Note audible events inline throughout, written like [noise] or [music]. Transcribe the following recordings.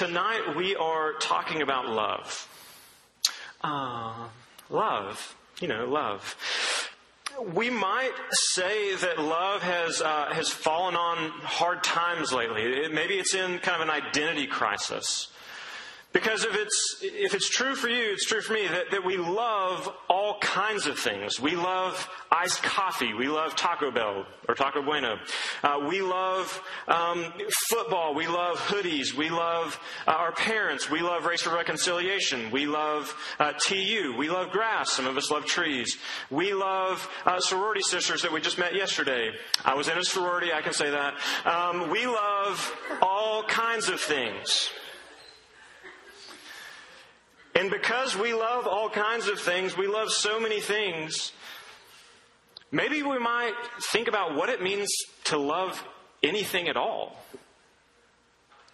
tonight we are talking about love. Uh, love. You know, love. We might say that love has, uh, has fallen on hard times lately. It, maybe it's in kind of an identity crisis. Because if it's, if it's true for you, it's true for me that, that we love all kinds of things. We love iced coffee. We love Taco Bell or Taco Bueno. Uh, we love um, football. We love hoodies. We love uh, our parents. We love racial reconciliation. We love uh, TU. We love grass. Some of us love trees. We love uh, sorority sisters that we just met yesterday. I was in a sorority. I can say that. Um, we love all kinds of things. And because we love all kinds of things, we love so many things, maybe we might think about what it means to love anything at all.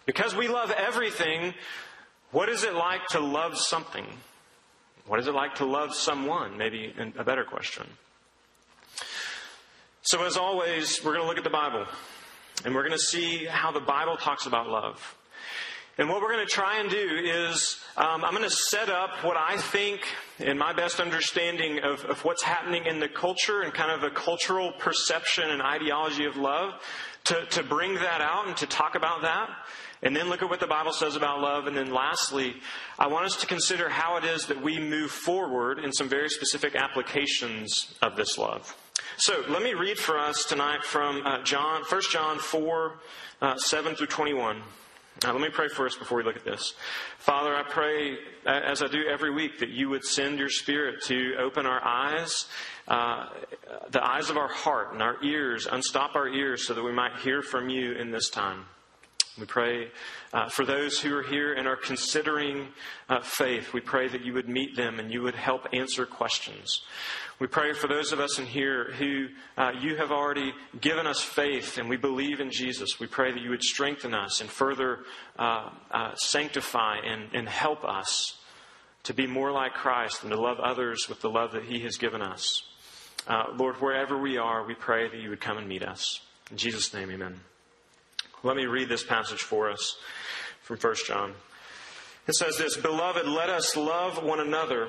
Because we love everything, what is it like to love something? What is it like to love someone? Maybe a better question. So, as always, we're going to look at the Bible and we're going to see how the Bible talks about love. And what we're going to try and do is um, I'm going to set up what I think, in my best understanding of, of what's happening in the culture and kind of a cultural perception and ideology of love, to, to bring that out and to talk about that. And then look at what the Bible says about love. And then lastly, I want us to consider how it is that we move forward in some very specific applications of this love. So let me read for us tonight from uh, John, 1 John 4, uh, 7 through 21. Now, let me pray first before we look at this. Father, I pray, as I do every week, that you would send your Spirit to open our eyes, uh, the eyes of our heart and our ears, unstop our ears so that we might hear from you in this time. We pray uh, for those who are here and are considering uh, faith. We pray that you would meet them and you would help answer questions. We pray for those of us in here who uh, you have already given us faith and we believe in Jesus. We pray that you would strengthen us and further uh, uh, sanctify and, and help us to be more like Christ and to love others with the love that He has given us. Uh, Lord, wherever we are, we pray that you would come and meet us. In Jesus' name, amen. Let me read this passage for us from 1 John. It says this Beloved, let us love one another.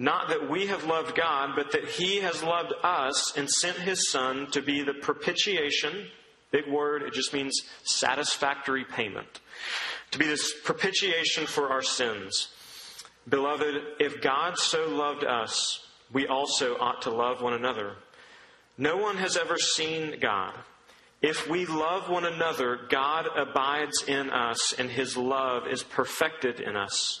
not that we have loved God, but that He has loved us and sent His Son to be the propitiation. Big word, it just means satisfactory payment. To be this propitiation for our sins. Beloved, if God so loved us, we also ought to love one another. No one has ever seen God. If we love one another, God abides in us, and His love is perfected in us.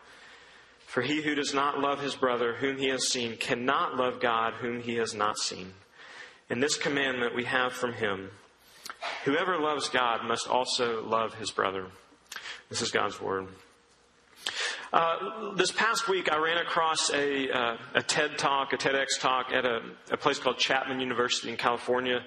For he who does not love his brother whom he has seen cannot love God whom he has not seen. And this commandment we have from him Whoever loves God must also love his brother. This is God's word. Uh, this past week, I ran across a, uh, a TED talk, a TEDx talk at a, a, place called Chapman University in California.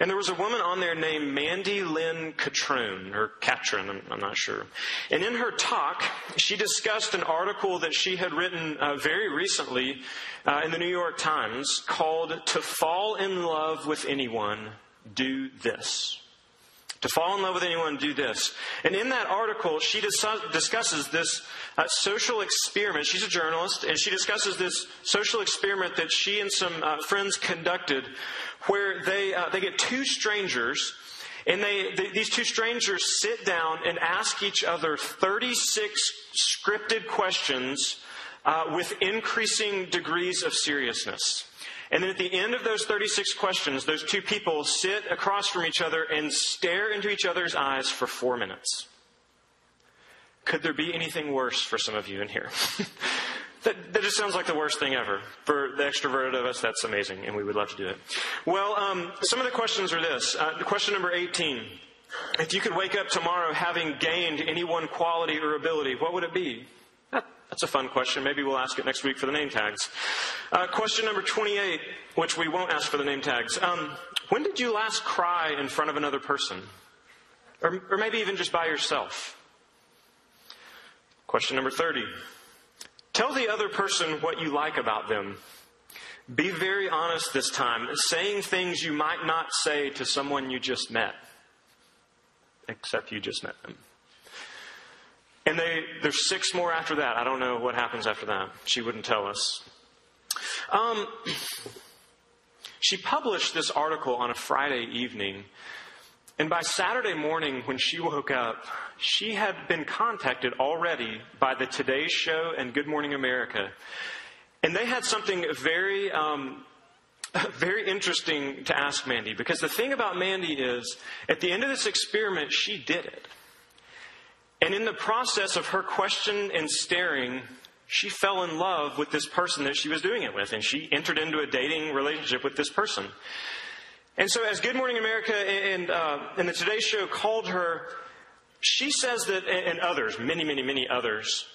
And there was a woman on there named Mandy Lynn Catrone, or Catron, I'm, I'm not sure. And in her talk, she discussed an article that she had written uh, very recently uh, in the New York Times called To Fall in Love with Anyone, Do This. To fall in love with anyone, do this. And in that article, she dis- discusses this uh, social experiment. She's a journalist, and she discusses this social experiment that she and some uh, friends conducted, where they uh, they get two strangers, and they, they these two strangers sit down and ask each other 36 scripted questions uh, with increasing degrees of seriousness. And then at the end of those 36 questions, those two people sit across from each other and stare into each other's eyes for four minutes. Could there be anything worse for some of you in here? [laughs] that, that, just sounds like the worst thing ever. For the extroverted of us, that's amazing, and we would love to do it. Well, um, some of the questions are this. Uh, question number 18. If you could wake up tomorrow having gained any one quality or ability, what would it be? That's a fun question. Maybe we'll ask it next week for the name tags. Uh, question number 28, which we won't ask for the name tags. Um, when did you last cry in front of another person? Or, or maybe even just by yourself? Question number 30. Tell the other person what you like about them. Be very honest this time, saying things you might not say to someone you just met, except you just met them. And they, there's six more after that. I don't know what happens after that. She wouldn't tell us. Um, [clears throat] she published this article on a Friday evening. And by Saturday morning, when she woke up, she had been contacted already by the Today Show and Good Morning America. And they had something very, um, [laughs] very interesting to ask Mandy. Because the thing about Mandy is, at the end of this experiment, she did it. And in the process of her question and staring, she fell in love with this person that she was doing it with, and she entered into a dating relationship with this person. And so, as Good Morning America and, uh, and the Today Show called her, she says that, and others, many, many, many others,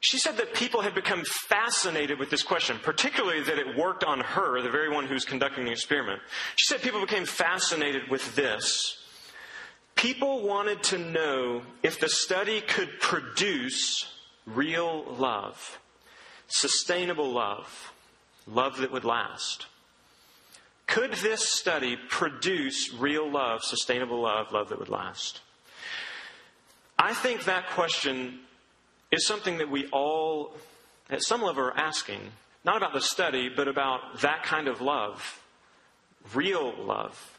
she said that people had become fascinated with this question, particularly that it worked on her, the very one who's conducting the experiment. She said people became fascinated with this People wanted to know if the study could produce real love, sustainable love, love that would last. Could this study produce real love, sustainable love, love that would last? I think that question is something that we all, at some level, are asking. Not about the study, but about that kind of love. Real love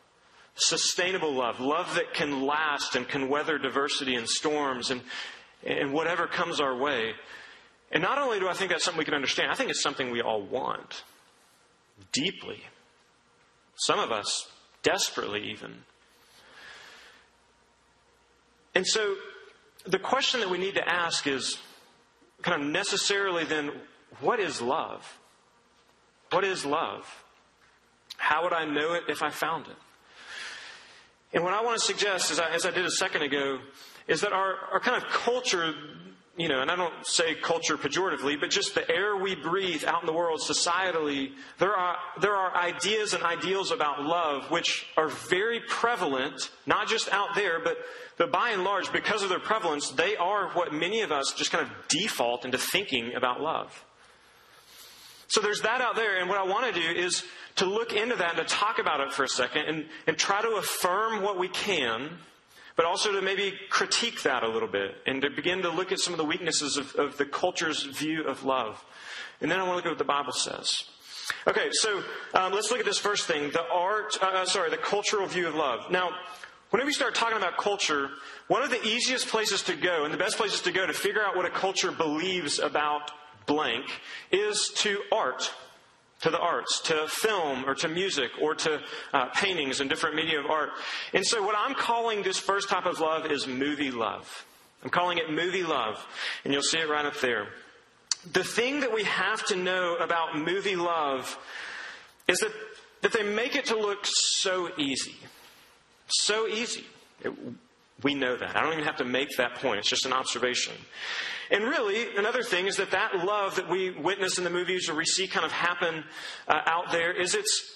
sustainable love, love that can last and can weather diversity and storms and, and whatever comes our way. And not only do I think that's something we can understand, I think it's something we all want deeply. Some of us desperately, even. And so the question that we need to ask is kind of necessarily then, what is love? What is love? How would I know it if I found it? And what I want to suggest, as I, as I did a second ago, is that our, our kind of culture, you know, and I don't say culture pejoratively, but just the air we breathe out in the world societally, there are, there are ideas and ideals about love which are very prevalent, not just out there, but, but by and large, because of their prevalence, they are what many of us just kind of default into thinking about love. So there's that out there, and what I want to do is to look into that and to talk about it for a second and, and try to affirm what we can, but also to maybe critique that a little bit and to begin to look at some of the weaknesses of, of the culture's view of love. And then I want to look at what the Bible says. Okay, so um, let's look at this first thing the art, uh, uh, sorry, the cultural view of love. Now, whenever you start talking about culture, one of the easiest places to go and the best places to go to figure out what a culture believes about blank is to art to the arts, to film or to music or to uh, paintings and different media of art. And so, what I'm calling this first type of love is movie love. I'm calling it movie love, and you'll see it right up there. The thing that we have to know about movie love is that, that they make it to look so easy. So easy. It, We know that. I don't even have to make that point. It's just an observation. And really, another thing is that that love that we witness in the movies or we see kind of happen uh, out there is it's,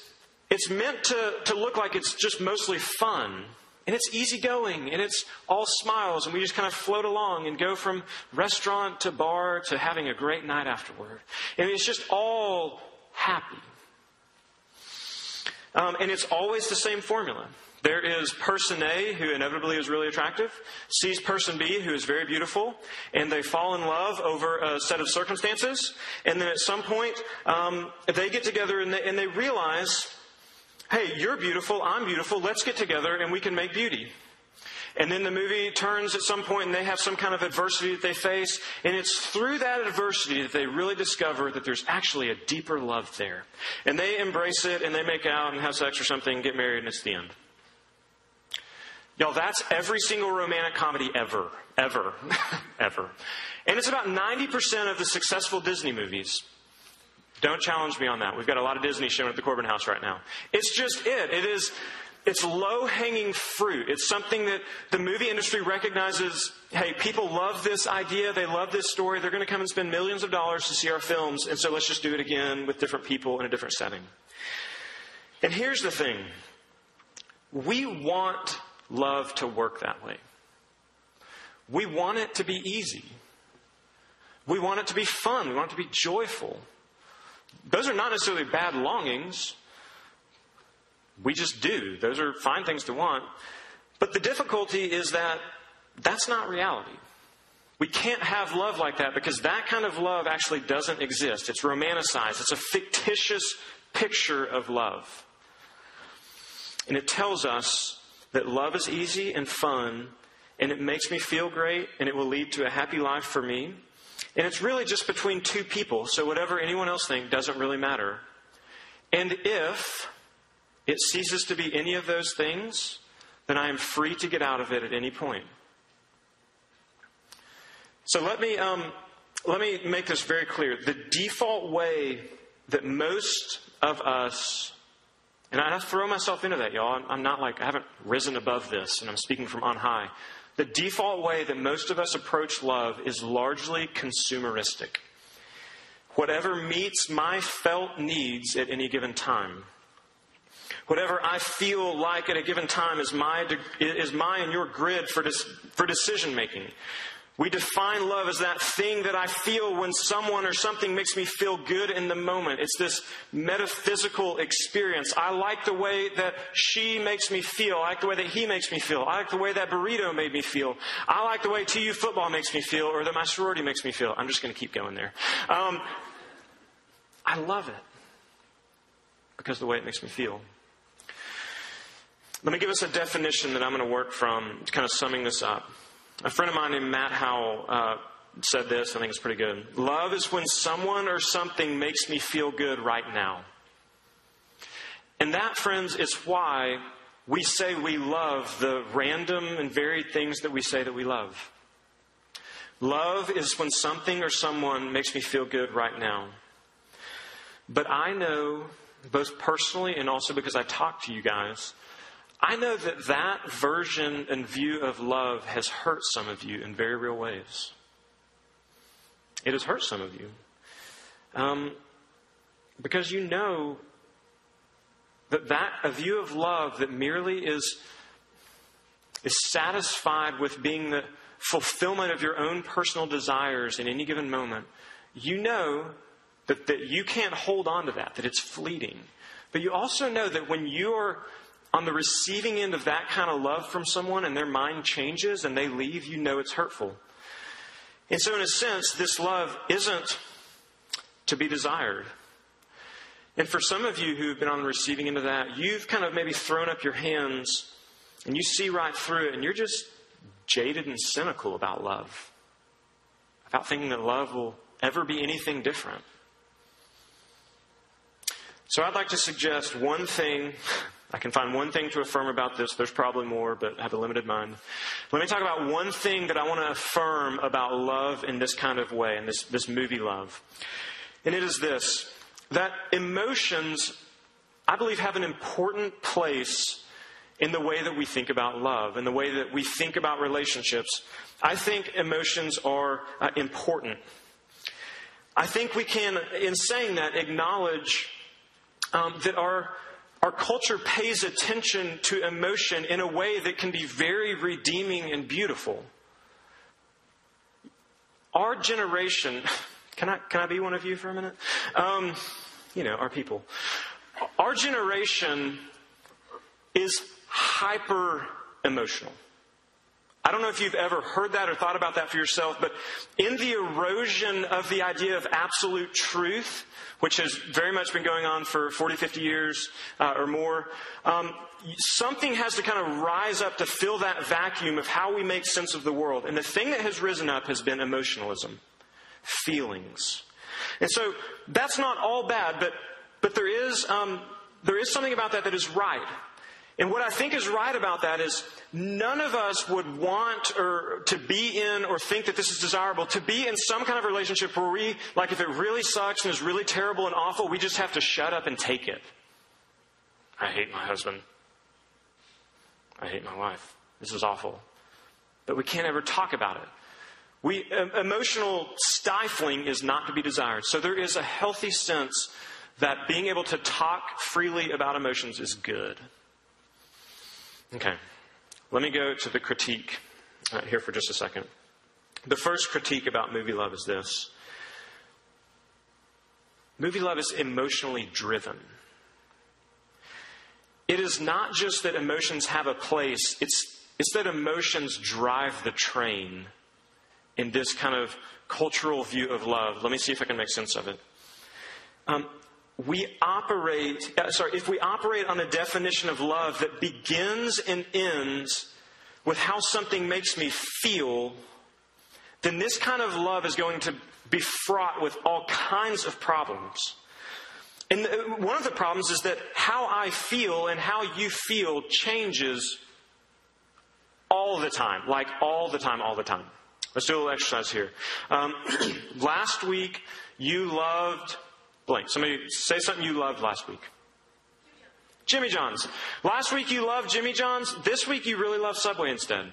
it's meant to, to look like it's just mostly fun. And it's easygoing and it's all smiles, and we just kind of float along and go from restaurant to bar to having a great night afterward. And it's just all happy. Um, and it's always the same formula. There is person A, who inevitably is really attractive, sees person B, who is very beautiful, and they fall in love over a set of circumstances. And then at some point, um, they get together and they, and they realize hey, you're beautiful, I'm beautiful, let's get together and we can make beauty. And then the movie turns at some point and they have some kind of adversity that they face. And it's through that adversity that they really discover that there's actually a deeper love there. And they embrace it and they make out and have sex or something, get married, and it's the end. Y'all, that's every single romantic comedy ever. Ever. [laughs] ever. And it's about 90% of the successful Disney movies. Don't challenge me on that. We've got a lot of Disney showing at the Corbin House right now. It's just it. It is. It's low hanging fruit. It's something that the movie industry recognizes. Hey, people love this idea. They love this story. They're going to come and spend millions of dollars to see our films. And so let's just do it again with different people in a different setting. And here's the thing we want love to work that way. We want it to be easy. We want it to be fun. We want it to be joyful. Those are not necessarily bad longings. We just do. Those are fine things to want. But the difficulty is that that's not reality. We can't have love like that because that kind of love actually doesn't exist. It's romanticized, it's a fictitious picture of love. And it tells us that love is easy and fun, and it makes me feel great, and it will lead to a happy life for me. And it's really just between two people, so whatever anyone else thinks doesn't really matter. And if it ceases to be any of those things, then I am free to get out of it at any point. So let me, um, let me make this very clear. The default way that most of us, and I throw myself into that, y'all. I'm not like, I haven't risen above this, and I'm speaking from on high. The default way that most of us approach love is largely consumeristic. Whatever meets my felt needs at any given time. Whatever I feel like at a given time is my, is my and your grid for, for decision making. We define love as that thing that I feel when someone or something makes me feel good in the moment. It's this metaphysical experience. I like the way that she makes me feel. I like the way that he makes me feel. I like the way that burrito made me feel. I like the way TU football makes me feel or that my sorority makes me feel. I'm just going to keep going there. Um, I love it because of the way it makes me feel. Let me give us a definition that I'm going to work from, kind of summing this up. A friend of mine named Matt Howell uh, said this. I think it's pretty good. Love is when someone or something makes me feel good right now. And that, friends, is why we say we love the random and varied things that we say that we love. Love is when something or someone makes me feel good right now. But I know, both personally and also because I talk to you guys, I know that that version and view of love has hurt some of you in very real ways. It has hurt some of you. Um, because you know that, that a view of love that merely is, is satisfied with being the fulfillment of your own personal desires in any given moment, you know that, that you can't hold on to that, that it's fleeting. But you also know that when you are on the receiving end of that kind of love from someone and their mind changes and they leave, you know it's hurtful. And so, in a sense, this love isn't to be desired. And for some of you who've been on the receiving end of that, you've kind of maybe thrown up your hands and you see right through it and you're just jaded and cynical about love, about thinking that love will ever be anything different. So I'd like to suggest one thing I can find one thing to affirm about this. There's probably more, but I have a limited mind. Let me talk about one thing that I want to affirm about love in this kind of way, in this, this movie love. And it is this that emotions, I believe, have an important place in the way that we think about love, in the way that we think about relationships. I think emotions are uh, important. I think we can, in saying that, acknowledge um, that our, our culture pays attention to emotion in a way that can be very redeeming and beautiful. Our generation, [laughs] can I, can I be one of you for a minute? Um, you know, our people. Our generation is hyper emotional. I don't know if you've ever heard that or thought about that for yourself, but in the erosion of the idea of absolute truth, which has very much been going on for 40, 50 years uh, or more, um, something has to kind of rise up to fill that vacuum of how we make sense of the world. And the thing that has risen up has been emotionalism, feelings. And so that's not all bad, but, but there, is, um, there is something about that that is right. And what I think is right about that is none of us would want or to be in or think that this is desirable to be in some kind of relationship where we, like if it really sucks and is really terrible and awful, we just have to shut up and take it. I hate my husband. I hate my wife. This is awful. But we can't ever talk about it. We, emotional stifling is not to be desired. So there is a healthy sense that being able to talk freely about emotions is good. Okay, let me go to the critique uh, here for just a second. The first critique about movie love is this movie love is emotionally driven. It is not just that emotions have a place, it's, it's that emotions drive the train in this kind of cultural view of love. Let me see if I can make sense of it. Um, we operate, uh, sorry, if we operate on a definition of love that begins and ends with how something makes me feel, then this kind of love is going to be fraught with all kinds of problems. And one of the problems is that how I feel and how you feel changes all the time, like all the time, all the time. Let's do a little exercise here. Um, [clears throat] last week, you loved blank. Somebody say something you loved last week. Jimmy John's. Last week you loved Jimmy John's. This week you really love Subway instead.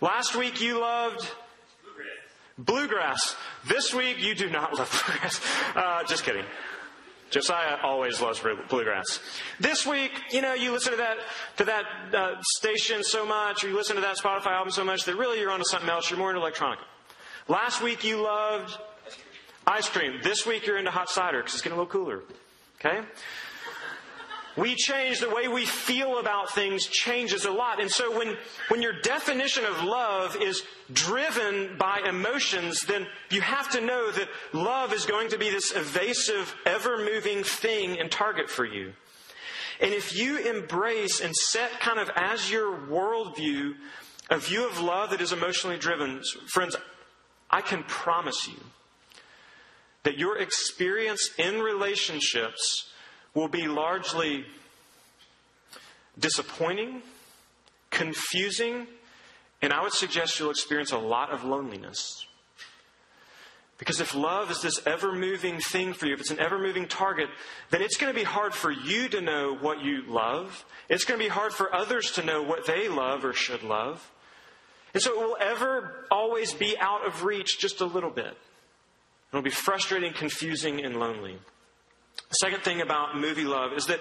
Last week you loved Bluegrass. This week you do not [laughs] love bluegrass. Uh, just kidding. Josiah always loves bluegrass. This week, you know, you listen to that to that uh, station so much, or you listen to that Spotify album so much that really you're onto something else. You're more into electronic. Last week you loved Ice cream. This week you're into hot cider because it's getting a little cooler. Okay? We change the way we feel about things changes a lot. And so when, when your definition of love is driven by emotions, then you have to know that love is going to be this evasive, ever moving thing and target for you. And if you embrace and set kind of as your worldview a view of love that is emotionally driven, friends, I can promise you that your experience in relationships will be largely disappointing, confusing, and I would suggest you'll experience a lot of loneliness. Because if love is this ever moving thing for you, if it's an ever moving target, then it's going to be hard for you to know what you love. It's going to be hard for others to know what they love or should love. And so it will ever always be out of reach just a little bit. It'll be frustrating, confusing, and lonely. The second thing about movie love is that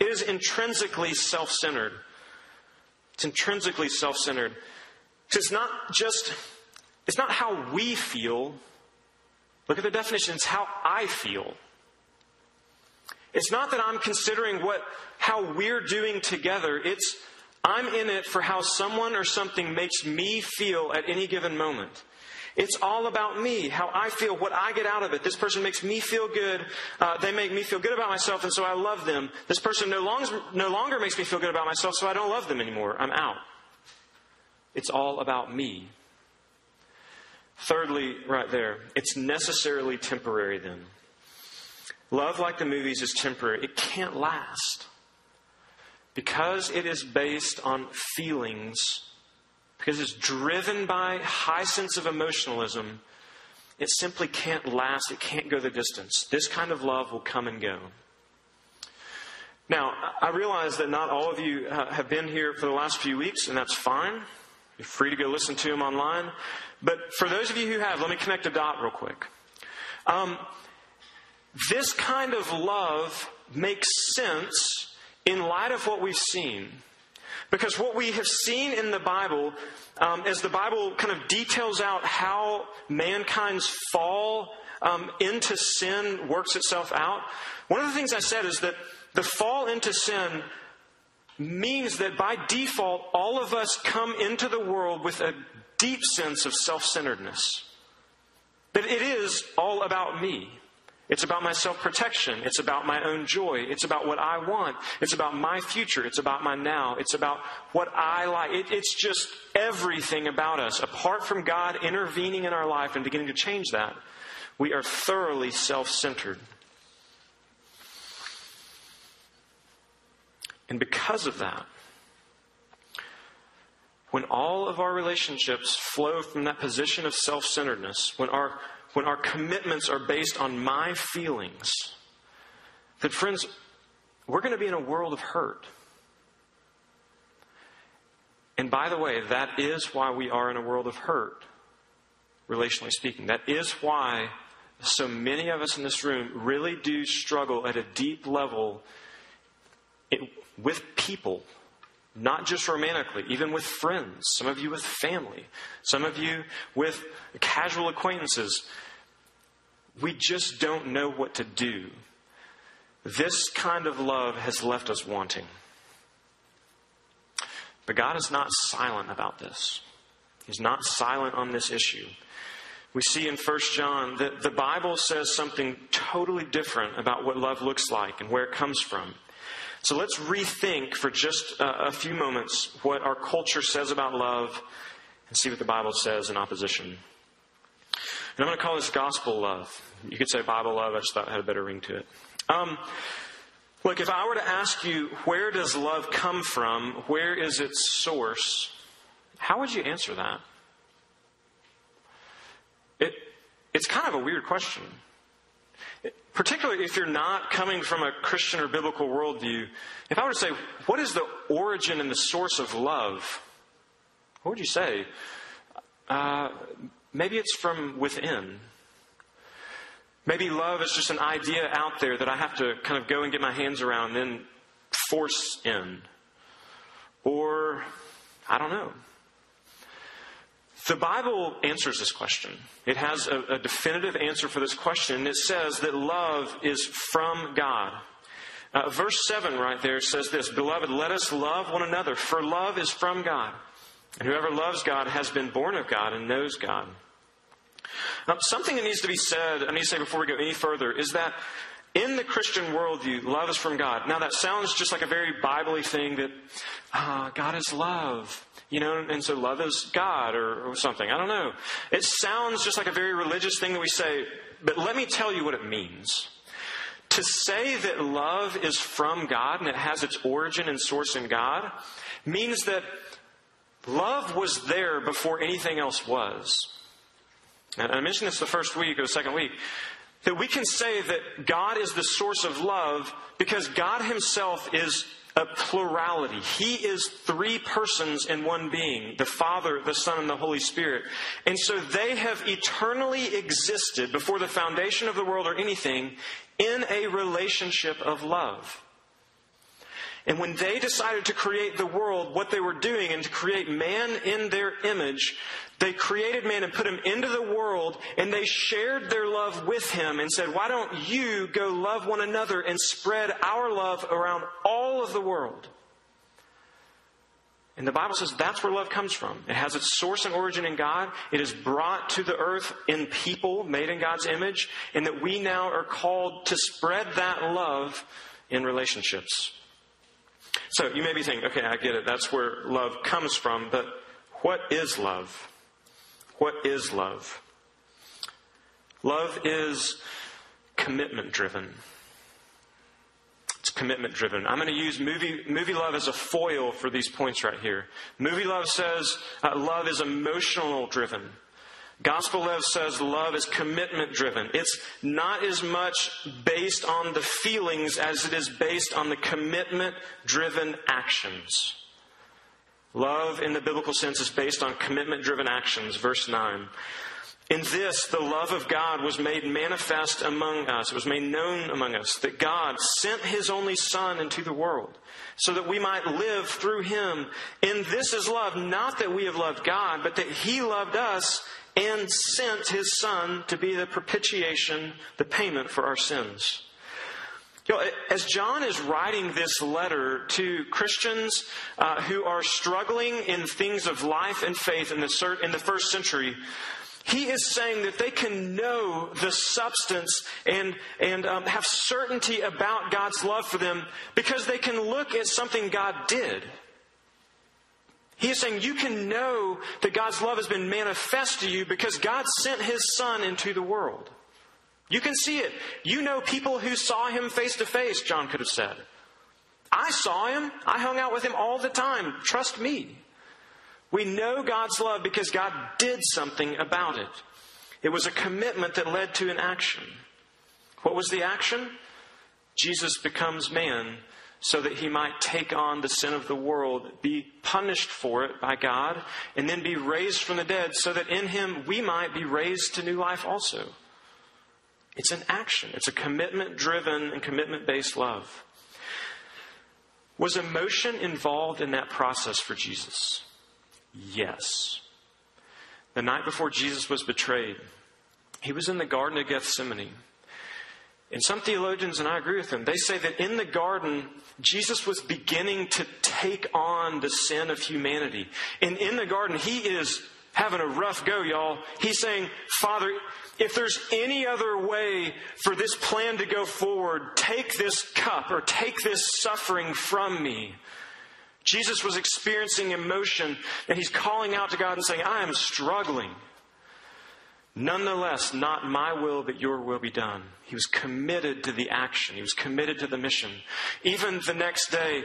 it is intrinsically self centered. It's intrinsically self centered. It's not just, it's not how we feel. Look at the definition, it's how I feel. It's not that I'm considering what, how we're doing together. It's, I'm in it for how someone or something makes me feel at any given moment. It's all about me, how I feel, what I get out of it. This person makes me feel good. Uh, they make me feel good about myself, and so I love them. This person no longer, no longer makes me feel good about myself, so I don't love them anymore. I'm out. It's all about me. Thirdly, right there, it's necessarily temporary then. Love, like the movies, is temporary. It can't last. Because it is based on feelings because it's driven by high sense of emotionalism, it simply can't last. It can't go the distance. This kind of love will come and go. Now, I realize that not all of you have been here for the last few weeks, and that's fine. You're free to go listen to them online. But for those of you who have, let me connect a dot real quick. Um, this kind of love makes sense in light of what we've seen. Because what we have seen in the Bible, um, as the Bible kind of details out how mankind's fall um, into sin works itself out, one of the things I said is that the fall into sin means that by default, all of us come into the world with a deep sense of self centeredness. That it is all about me. It's about my self protection. It's about my own joy. It's about what I want. It's about my future. It's about my now. It's about what I like. It, it's just everything about us. Apart from God intervening in our life and beginning to change that, we are thoroughly self centered. And because of that, when all of our relationships flow from that position of self centeredness, when our, when our commitments are based on my feelings, then, friends, we're going to be in a world of hurt. And by the way, that is why we are in a world of hurt, relationally speaking. That is why so many of us in this room really do struggle at a deep level with people, not just romantically, even with friends, some of you with family, some of you with casual acquaintances. We just don't know what to do. This kind of love has left us wanting. But God is not silent about this. He's not silent on this issue. We see in 1 John that the Bible says something totally different about what love looks like and where it comes from. So let's rethink for just a, few moments what our culture says about love and see what the Bible says in opposition. And I'm going to call this gospel love. You could say Bible love, I just thought it had a better ring to it. Um, look, if I were to ask you, where does love come from? Where is its source? How would you answer that? It, it's kind of a weird question particularly if you're not coming from a Christian or biblical worldview, if I were to say, what is the origin and the source of love? What would you say? Uh, maybe it's from within. Maybe love is just an idea out there that I have to kind of go and get my hands around and then force in. Or, I don't know. The Bible answers this question. It has a, a, definitive answer for this question. It says that love is from God. Uh, verse 7 right there says this Beloved, let us love one another, for love is from God. And whoever loves God has been born of God and knows God. Now, something that needs to be said, I need to say before we go any further, is that in the Christian worldview, love is from God. Now, that sounds just like a very Bible thing that uh, God is love. You know, and so love is God or, or something. I don't know. It sounds just like a very religious thing that we say, but let me tell you what it means. To say that love is from God and it has its origin and source in God means that love was there before anything else was. And I mentioned this the first week or the second week that we can say that God is the source of love because God Himself is a plurality. He is three persons in one being the Father, the Son, and the Holy Spirit. And so they have eternally existed before the foundation of the world or anything in a relationship of love. And when they decided to create the world, what they were doing and to create man in their image, they created man and put him into the world and they shared their love with him and said, Why don't you go love one another and spread our love around all of the world? And the Bible says that's where love comes from. It has its source and origin in God. It is brought to the earth in people made in God's image, and that we now are called to spread that love in relationships. So you may be thinking, okay, I get it. That's where love comes from, but what is love? What is love? Love is commitment driven. It's commitment driven. I'm going to use movie, movie love as a foil for these points right here. Movie love says uh, love is emotional driven. Gospel love says love is commitment driven. It's not as much based on the feelings as it is based on the commitment driven actions. Love in the biblical sense is based on commitment driven actions. Verse 9. In this, the love of God was made manifest among us. It was made known among us that God sent His only Son into the world so that we might live through Him. And this is love, not that we have loved God, but that He loved us and sent His Son to be the propitiation, the payment for our sins. You know, as John is writing this letter to Christians uh, who are struggling in things of life and faith in the, in the first century, he is saying that they can know the substance and, and um, have certainty about God's love for them because they can look at something God did. He is saying you can know that God's love has been manifest to you because God sent His Son into the world. You can see it. You know people who saw Him face to face, John could have said. I saw Him. I hung out with Him all the time. Trust me. We know God's love because God did something about it. It was a commitment that led to an action. What was the action? Jesus becomes man so that he might take on the sin of the world, be punished for it by God, and then be raised from the dead so that in him we might be raised to new life also. It's an action, it's a commitment driven and commitment based love. Was emotion involved in that process for Jesus? Yes. The night before Jesus was betrayed, he was in the Garden of Gethsemane. And some theologians, and I agree with them, they say that in the garden, Jesus was beginning to take on the sin of humanity. And in the garden, he is having a rough go, y'all. He's saying, Father, if there's any other way for this plan to go forward, take this cup or take this suffering from me. Jesus was experiencing emotion and he's calling out to God and saying, I am struggling. Nonetheless, not my will, but your will be done. He was committed to the action. He was committed to the mission. Even the next day,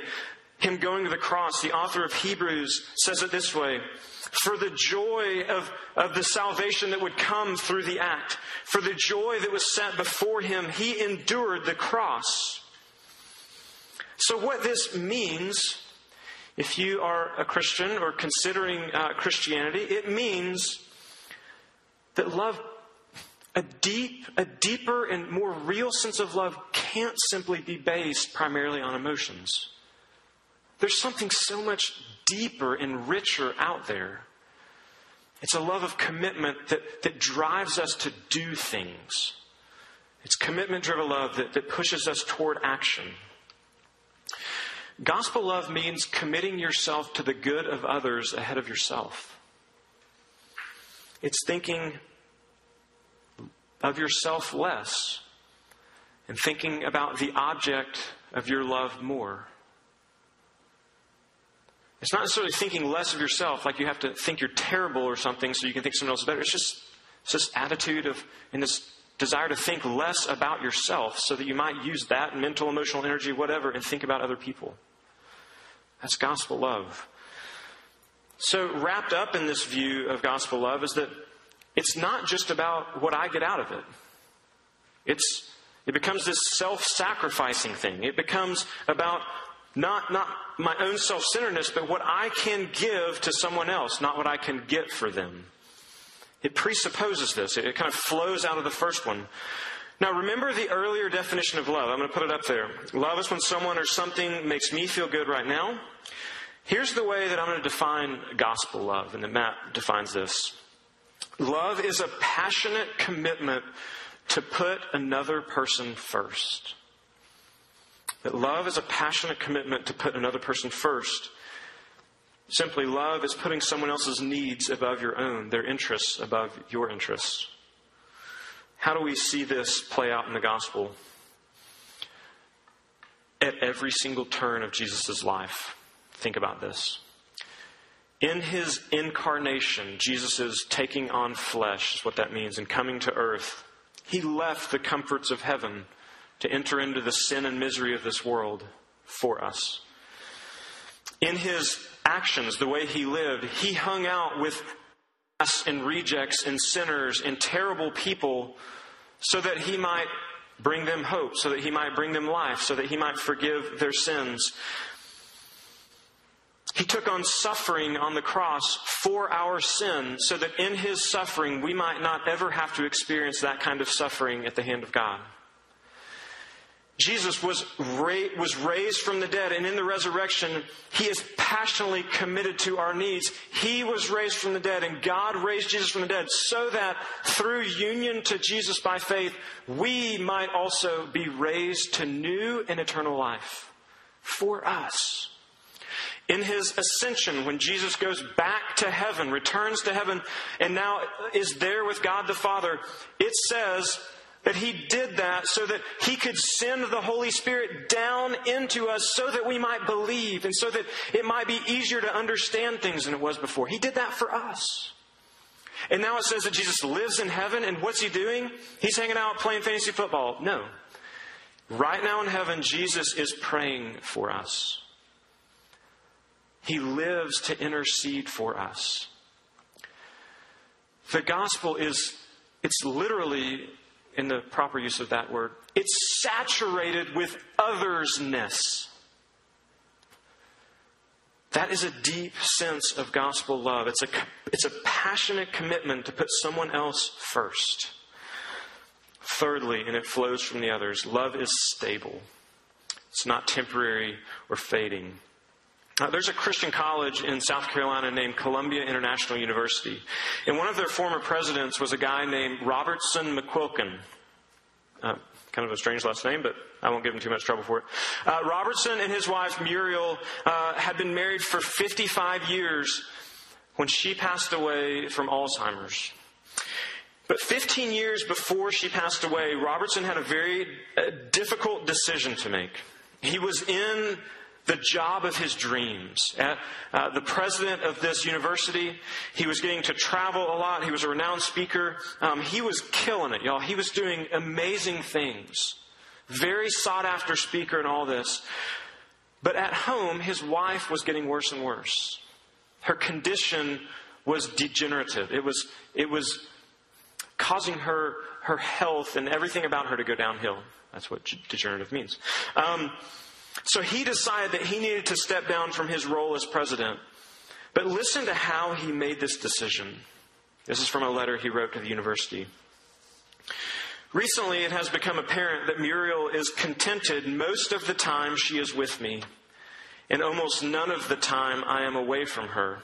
him going to the cross, the author of Hebrews says it this way For the joy of, of the salvation that would come through the act, for the joy that was set before him, he endured the cross. So, what this means if you are a Christian or considering uh, Christianity, it means that love, a deep, a deeper and more real sense of love can't simply be based primarily on emotions. There's something so much deeper and richer out there. It's a love of commitment that, that drives us to do things. It's commitment driven love that, that pushes us toward action. Gospel love means committing yourself to the good of others ahead of yourself. It's thinking of yourself less and thinking about the object of your love more. It's not necessarily thinking less of yourself, like you have to think you're terrible or something so you can think someone else is better. It's just it's this attitude of and this desire to think less about yourself so that you might use that mental, emotional energy, whatever, and think about other people. That's gospel love. So, wrapped up in this view of gospel love is that it's not just about what I get out of it. It's, it becomes this self sacrificing thing. It becomes about not, not my own self centeredness, but what I can give to someone else, not what I can get for them. It presupposes this. It, it kind of flows out of the first one. Now, remember the earlier definition of love. I'm going to put it up there. Love is when someone or something makes me feel good right now. Here's the way that I'm going to define gospel love, and the map defines this. Love is a passionate commitment to put another person first. That love is a passionate commitment to put another person first. Simply, love is putting someone else's needs above your own, their interests above your interests. How do we see this play out in the gospel? At every single turn of Jesus' life. Think about this. In his incarnation, Jesus is taking on flesh, is what that means, and coming to earth. He left the comforts of heaven to enter into the sin and misery of this world for us. In his actions, the way he lived, he hung out with us and rejects and sinners and terrible people so that he might bring them hope, so that he might bring them life, so that he might forgive their sins. He took on suffering on the cross for our sin so that in his suffering we might not ever have to experience that kind of suffering at the hand of God. Jesus was, was raised from the dead, and in the resurrection, he is passionately committed to our needs. He was raised from the dead, and God raised Jesus from the dead so that through union to Jesus by faith, we might also be raised to new and eternal life for us. In his ascension, when Jesus goes back to heaven, returns to heaven, and now is there with God the Father, it says, that he did that so that he could send the Holy Spirit down into us so that we might believe and so that it might be easier to understand things than it was before. He did that for us. And now it says that Jesus lives in heaven, and what's he doing? He's hanging out playing fantasy football. No. Right now in heaven, Jesus is praying for us. He lives to intercede for us. The gospel is, it's literally in the proper use of that word. It's saturated with othersness. That is a deep sense of gospel love. It's a, it's a passionate commitment to put someone else first. Thirdly, and it flows from the others, love is stable. It's not temporary or fading. Uh, there's a Christian college in South Carolina named Columbia International University. And one of their former presidents was a guy named Robertson McQuilkin. Uh, kind of a strange last name, but I won't give him too much trouble for it. Uh, Robertson and his wife Muriel uh, had been married for 55 years when she passed away from Alzheimer's. But 15 years before she passed away, Robertson had a very uh, difficult decision to make. He was in the job of his dreams. Uh, the president of this university, he was getting to travel a lot. He was a renowned speaker. Um, he was killing it, y'all. He was doing amazing things. Very sought after speaker and all this. But at home, his wife was getting worse and worse. Her condition was degenerative. It was, it was causing her, her health and everything about her to go downhill. That's what degenerative means. Um, so he decided that he needed to step down from his role as president. But listen to how he made this decision. This is from a letter he wrote to the university. Recently, it has become apparent that Muriel is contented most of the time she is with me, and almost none of the time I am away from her.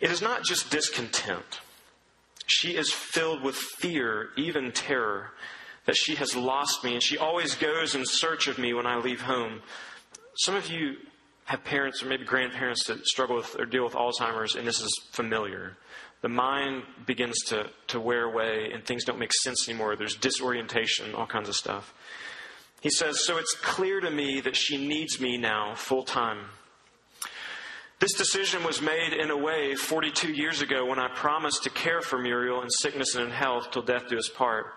It is not just discontent. She is filled with fear, even terror, that she has lost me and she always goes in search of me when I leave home. Some of you have parents or maybe grandparents that struggle with or deal with Alzheimer's, and this is familiar. The mind begins to, to wear away and things don't make sense anymore. There's disorientation, all kinds of stuff. He says, So it's clear to me that she needs me now full time. This decision was made in a way 42 years ago when I promised to care for Muriel in sickness and in health till death do us part.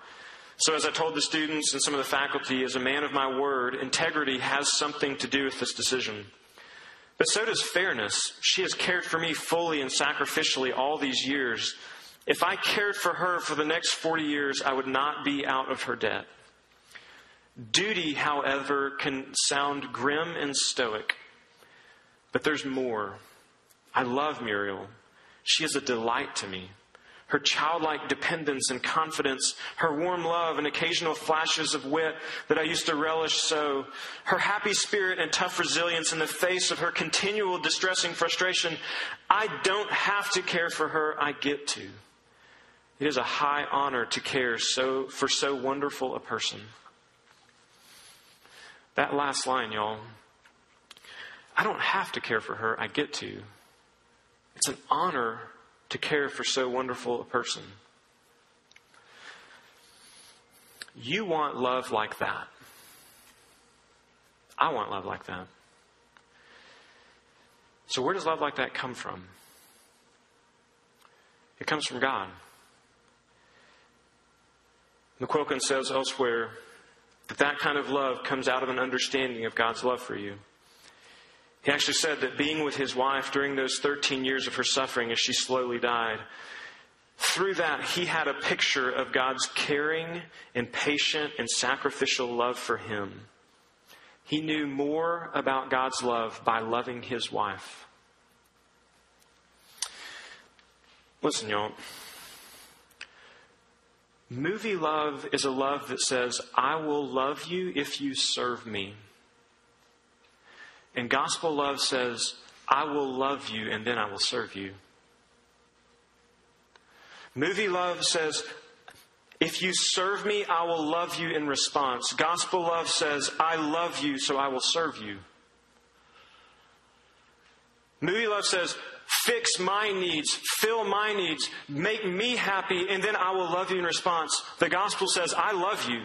So, as I told the students and some of the faculty, as a man of my word, integrity has something to do with this decision. But so does fairness. She has cared for me fully and sacrificially all these years. If I cared for her for the next 40 years, I would not be out of her debt. Duty, however, can sound grim and stoic. But there's more. I love Muriel. She is a delight to me her childlike dependence and confidence, her warm love and occasional flashes of wit that I used to relish so, her happy spirit and tough resilience in the face of her continual distressing frustration. I don't have to care for her, I get to. It is a high honor to care so, for so wonderful a person. That last line, y'all. I don't have to care for her, I get to. It's an honor to care for so wonderful a person. You want love like that. I want love like that. So, where does love like that come from? It comes from God. McQuilkin says elsewhere that that kind of love comes out of an understanding of God's love for you. He actually said that being with his wife during those 13 years of her suffering as she slowly died, through that, he had a picture of God's caring and patient and sacrificial love for him. He knew more about God's love by loving his wife. Listen, y'all. Movie love is a love that says, I will love you if you serve me. And gospel love says, I will love you and then I will serve you. Movie love says, if you serve me, I will love you in response. Gospel love says, I love you, so I will serve you. Movie love says, fix my needs, fill my needs, make me happy, and then I will love you in response. The gospel says, I love you.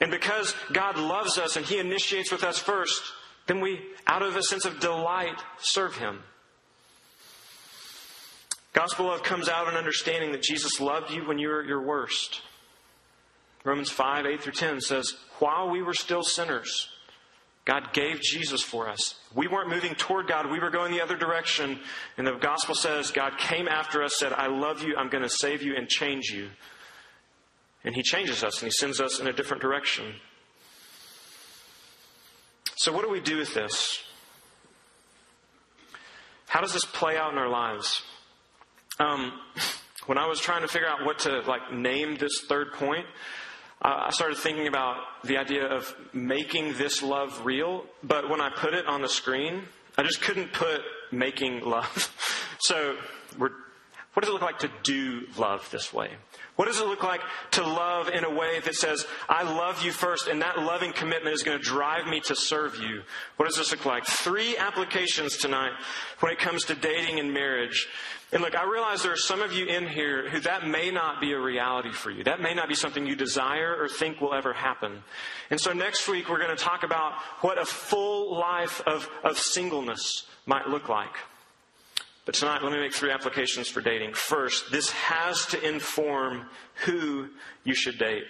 And because God loves us and He initiates with us first, then we, out of a sense of delight, serve Him. Gospel love comes out an understanding that Jesus loved you when you were at your worst. Romans 5, 8 through 10 says, While we were still sinners, God gave Jesus for us. We weren't moving toward God, we were going the other direction. And the gospel says, God came after us, said, I love you, I'm going to save you and change you. And He changes us and He sends us in a different direction. So, what do we do with this? How does this play out in our lives? Um, [laughs] when I was trying to figure out what to like name this third point, uh, I started thinking about the idea of making this love real. But when I put it on the screen, I just couldn't put making love. [laughs] so, what does it look like to do love this way? What does it look like to love in a way that says, I love you first, and that loving commitment is going to drive me to serve you? What does this look like? Three applications tonight when it comes to dating and marriage. And look, I realize there are some of you in here who that may not be a reality for you. That may not be something you desire or think will ever happen. And so next week we're going to talk about what a full life of, of singleness might look like. But tonight, let me make three applications for dating. First, this has to inform who you should date.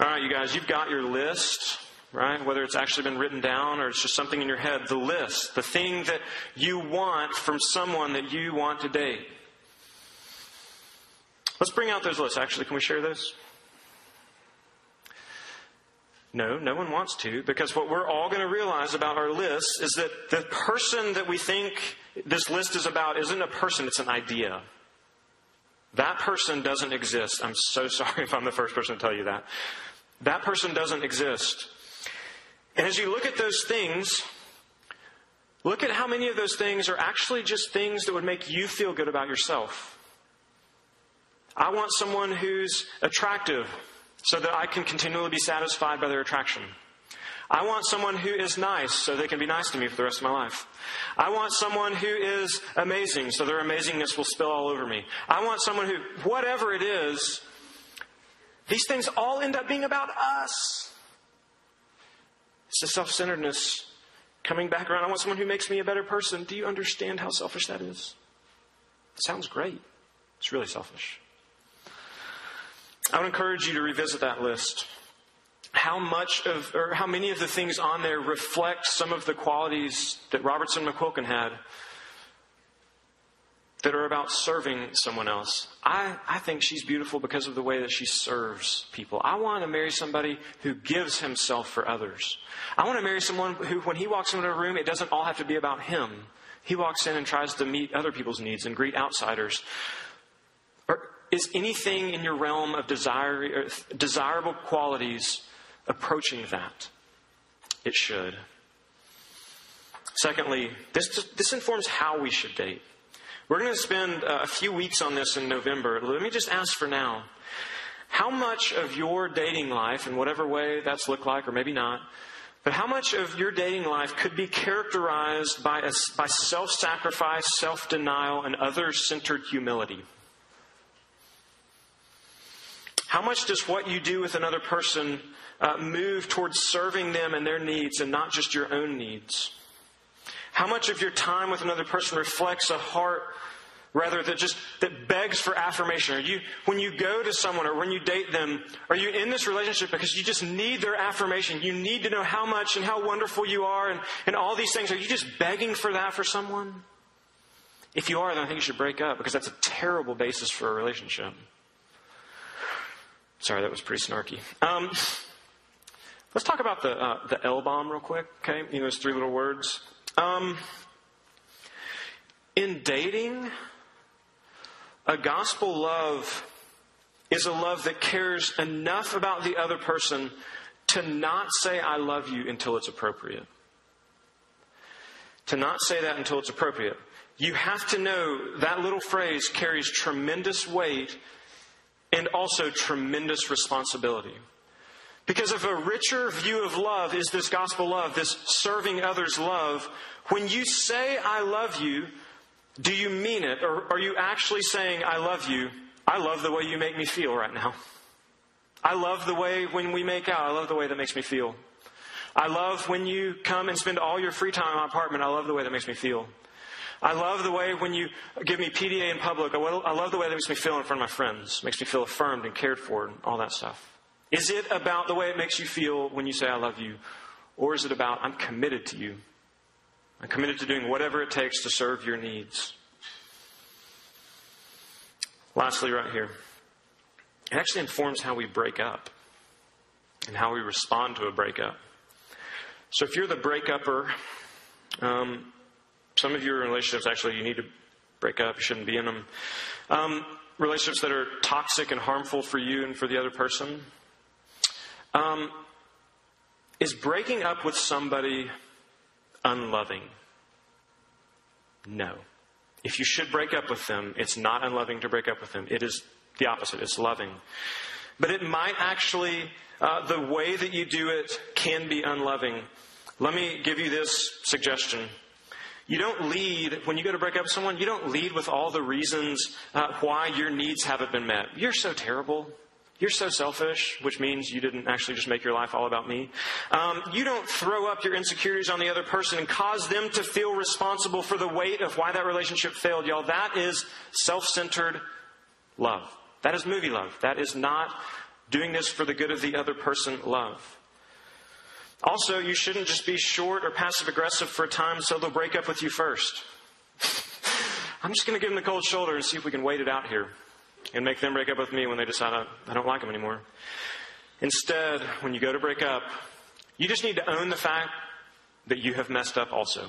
All right, you guys, you've got your list, right? Whether it's actually been written down or it's just something in your head, the list, the thing that you want from someone that you want to date. Let's bring out those lists. Actually, can we share those? No, no one wants to, because what we're all going to realize about our lists is that the person that we think this list is about isn't a person, it's an idea. That person doesn't exist. I'm so [laughs] sorry if I'm the first person to tell you that. That person doesn't exist. And as you look at those things, look at how many of those things are actually just things that would make you feel good about yourself. I want someone who's attractive so that I can continually be satisfied by their attraction. I want someone who is nice so they can be nice to me for the rest of my life. I want someone who is amazing so their amazingness will spill all over me. I want someone who, whatever it is, these things all end up being about us. It's the self centeredness coming back around. I want someone who makes me a better person. Do you understand how selfish that is? It sounds great. It's really selfish. I would encourage you to revisit that list. How much of, or how many of the things on there reflect some of the qualities that Robertson McQuilkin had that are about serving someone else. I, I think she's beautiful because of the way that she serves people. I want to marry somebody who gives himself for others. I want to marry someone who, when he walks into a room, it doesn't all have to be about him. He walks in and tries to meet other people's needs and greet outsiders. Or is anything in your realm of desire, desirable qualities approaching that? It should. Secondly, this, this informs how we should date. We're going to spend uh, a few weeks on this in November. Let me just ask for now how much of your dating life, in whatever way that's looked like, or maybe not, but how much of your dating life could be characterized by, by self sacrifice, self denial, and other centered humility? How much does what you do with another person uh, move towards serving them and their needs and not just your own needs? How much of your time with another person reflects a heart rather that just that begs for affirmation? Are you when you go to someone or when you date them, are you in this relationship because you just need their affirmation? You need to know how much and how wonderful you are and, and all these things. Are you just begging for that for someone? If you are, then I think you should break up because that's a terrible basis for a relationship. Sorry, that was pretty snarky. Um, let's talk about the uh, the L bomb real quick. Okay, you know those three little words. Um, in dating, a gospel love is a love that cares enough about the other person to not say I love you until it's appropriate. To not say that until it's appropriate. You have to know that little phrase carries tremendous weight and also tremendous responsibility. Because if a richer view of love is this gospel love, this serving others love, when you say, I love you, do you mean it? Or are you actually saying, I love you? I love the way you make me feel right now. I love the way when we make out, I love the way that makes me feel. I love when you come and spend all your free time in my apartment. I love the way that makes me feel. I love the way when you give me PDA in public. I love the way that makes me feel in front of my friends. It Makes me feel affirmed and cared for and all that stuff. Is it about the way it makes you feel when you say I love you? Or is it about I'm committed to you? I'm committed to doing whatever it takes to serve your needs. Lastly, right here, it actually informs how we break up and how we respond to a breakup. So if you're the breakupper, um, some of your relationships actually you need to break up. You shouldn't be in them. Um, relationships that are toxic and harmful for you and for the other person. Um, is breaking up with somebody unloving? No. If you should break up with them, it's not unloving to break up with them. It is the opposite. It's loving. But it might actually, uh, the way that you do it can be unloving. Let me give you this suggestion. You don't lead, when you go to break up with someone, you don't lead with all the reasons uh, why your needs haven't been met. You're so terrible. You're so selfish, which means you didn't actually just make your life all about me. Um, you don't throw up your insecurities on the other person and cause them to feel responsible for the weight of why that relationship failed, y'all. That is self centered love. That is movie love. That is not doing this for the good of the other person love. Also, you shouldn't just be short or passive aggressive for a time so they'll break up with you first. [laughs] I'm just going to give them the cold shoulder and see if we can wait it out here and make them break up with me when they decide I, I don't like them anymore. Instead, when you go to break up, you just need to own the fact that you have messed up also.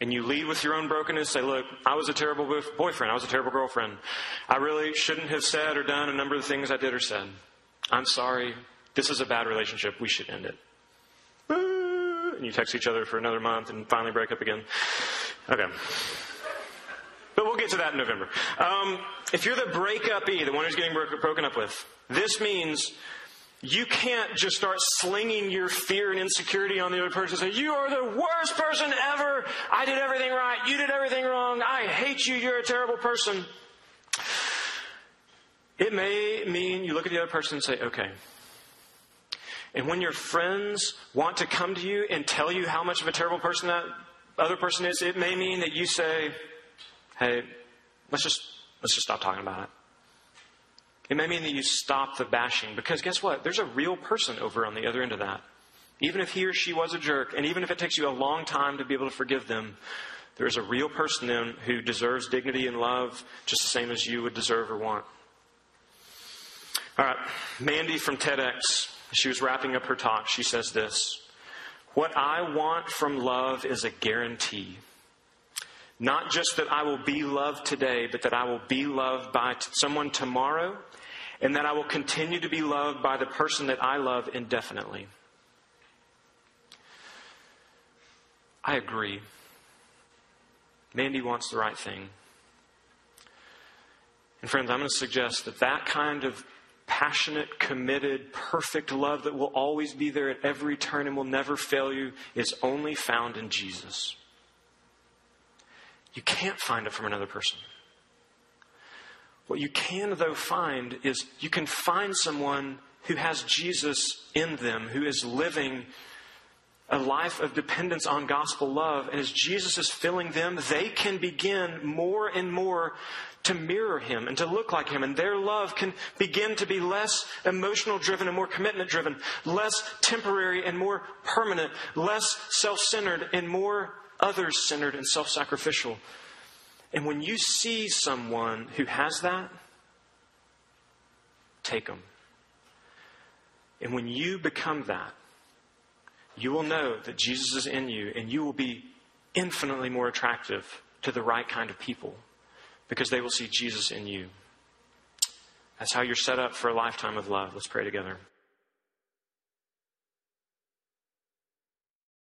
And you lead with your own brokenness. Say, look, I was a terrible boyfriend. I was a terrible girlfriend. I really shouldn't have said or done a number of the things I did or said. I'm sorry. This is a bad relationship. We should end it and you text each other for another month and finally break up again. Okay. But we'll get to that in November. Um, if you're the breakup E, the one who's getting broken up with, this means you can't just start slinging your fear and insecurity on the other person and say, You are the worst person ever. I did everything right. You did everything wrong. I hate you. You're a terrible person. It may mean you look at the other person and say, Okay, and when your friends want to come to you and tell you how much of a terrible person that other person is, it may mean that you say, hey, let's just, let's just stop talking about it. It may mean that you stop the bashing because guess what? There's a real person over on the other end of that. Even if he or she was a jerk, and even if it takes you a long time to be able to forgive them, there is a real person then who deserves dignity and love just the same as you would deserve or want. All right, Mandy from TEDx she was wrapping up her talk. She says this What I want from love is a guarantee. Not just that I will be loved today, but that I will be loved by t- someone tomorrow, and that I will continue to be loved by the person that I love indefinitely. I agree. Mandy wants the right thing. And friends, I'm going to suggest that that kind of passionate, committed, perfect love that will always be there at every turn and will never fail you is only found in Jesus. You can't find it from another person. What you can, though, find is you can find someone who has Jesus in them, who is living a life of dependence on gospel love. And as Jesus is filling them, they can begin more and more to mirror him and to look like him. And their love can begin to be less emotional driven and more commitment driven, less temporary and more permanent, less self centered and more others centered and self sacrificial. And when you see someone who has that, take them. And when you become that, you will know that Jesus is in you and you will be infinitely more attractive to the right kind of people because they will see Jesus in you. That's how you're set up for a lifetime of love. Let's pray together.